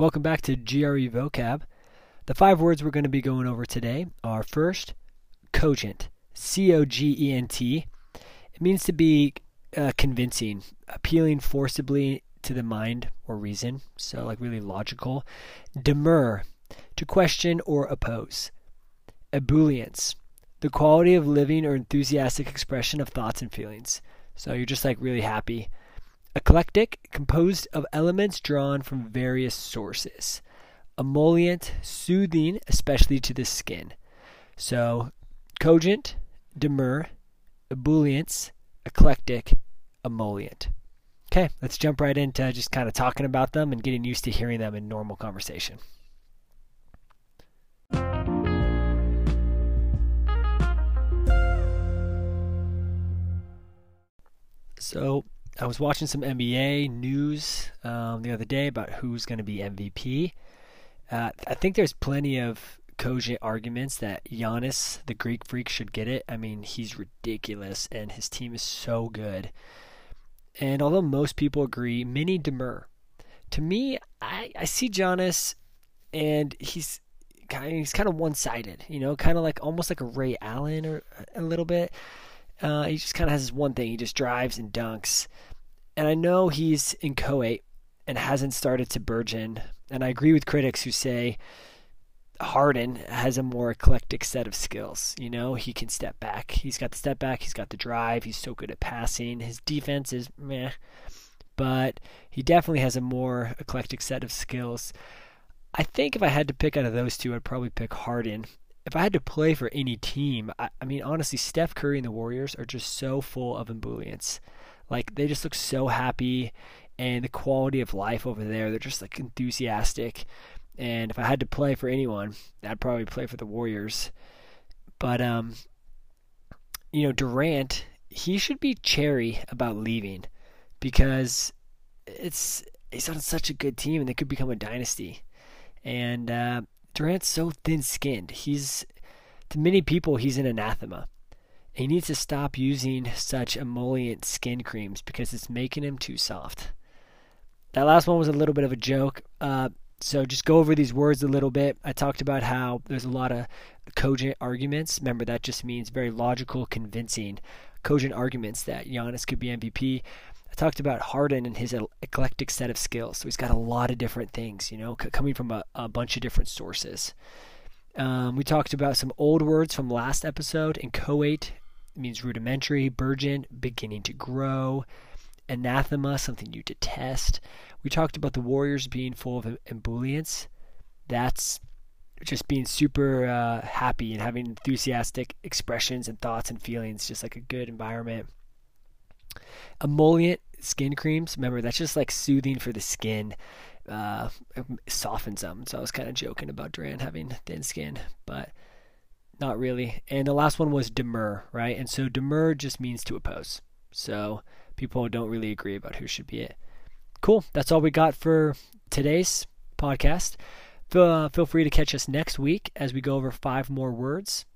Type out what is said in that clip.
Welcome back to GRE Vocab. The five words we're going to be going over today are first, cogent. C O G E N T. It means to be uh, convincing, appealing forcibly to the mind or reason, so like really logical. Demur, to question or oppose. Ebullience, the quality of living or enthusiastic expression of thoughts and feelings. So you're just like really happy. Eclectic, composed of elements drawn from various sources. Emollient, soothing, especially to the skin. So, cogent, demur, ebullience, eclectic, emollient. Okay, let's jump right into just kind of talking about them and getting used to hearing them in normal conversation. So, I was watching some NBA news um, the other day about who's going to be MVP. Uh, I think there's plenty of cogent arguments that Giannis, the Greek freak, should get it. I mean, he's ridiculous, and his team is so good. And although most people agree, many demur. To me, I, I see Giannis, and he's kind he's kind of one-sided. You know, kind of like almost like a Ray Allen or a little bit. Uh, he just kind of has this one thing. He just drives and dunks. And I know he's inchoate and hasn't started to burgeon. And I agree with critics who say Harden has a more eclectic set of skills. You know, he can step back. He's got the step back. He's got the drive. He's so good at passing. His defense is meh. But he definitely has a more eclectic set of skills. I think if I had to pick out of those two, I'd probably pick Harden if I had to play for any team, I, I, mean, honestly, Steph Curry and the Warriors are just so full of ebullience. Like, they just look so happy, and the quality of life over there, they're just like enthusiastic. And if I had to play for anyone, I'd probably play for the Warriors. But, um, you know, Durant, he should be chary about leaving because it's he's on such a good team and they could become a dynasty. And uh, Durant's so thin skinned. He's, to many people, he's an anathema. He needs to stop using such emollient skin creams because it's making him too soft. That last one was a little bit of a joke. Uh, so just go over these words a little bit. I talked about how there's a lot of cogent arguments. Remember, that just means very logical, convincing, cogent arguments that Giannis could be MVP. I talked about Harden and his eclectic set of skills. So he's got a lot of different things, you know, coming from a, a, bunch of different sources. Um, we talked about some old words from last episode. Inchoate means rudimentary, burgeon, beginning to grow. Anathema, something you detest. We talked about the Warriors being full of ebullience. That's just being super uh, happy and having enthusiastic expressions and thoughts and feelings, just like a good environment. Emollient skin creams, remember that's just like soothing for the skin, uh, softens them. So I was kind of joking about Durant having thin skin, but not really. And the last one was demur, right? And so demur just means to oppose. So people don't really agree about who should be it. Cool. That's all we got for today's podcast. Uh, feel free to catch us next week as we go over five more words.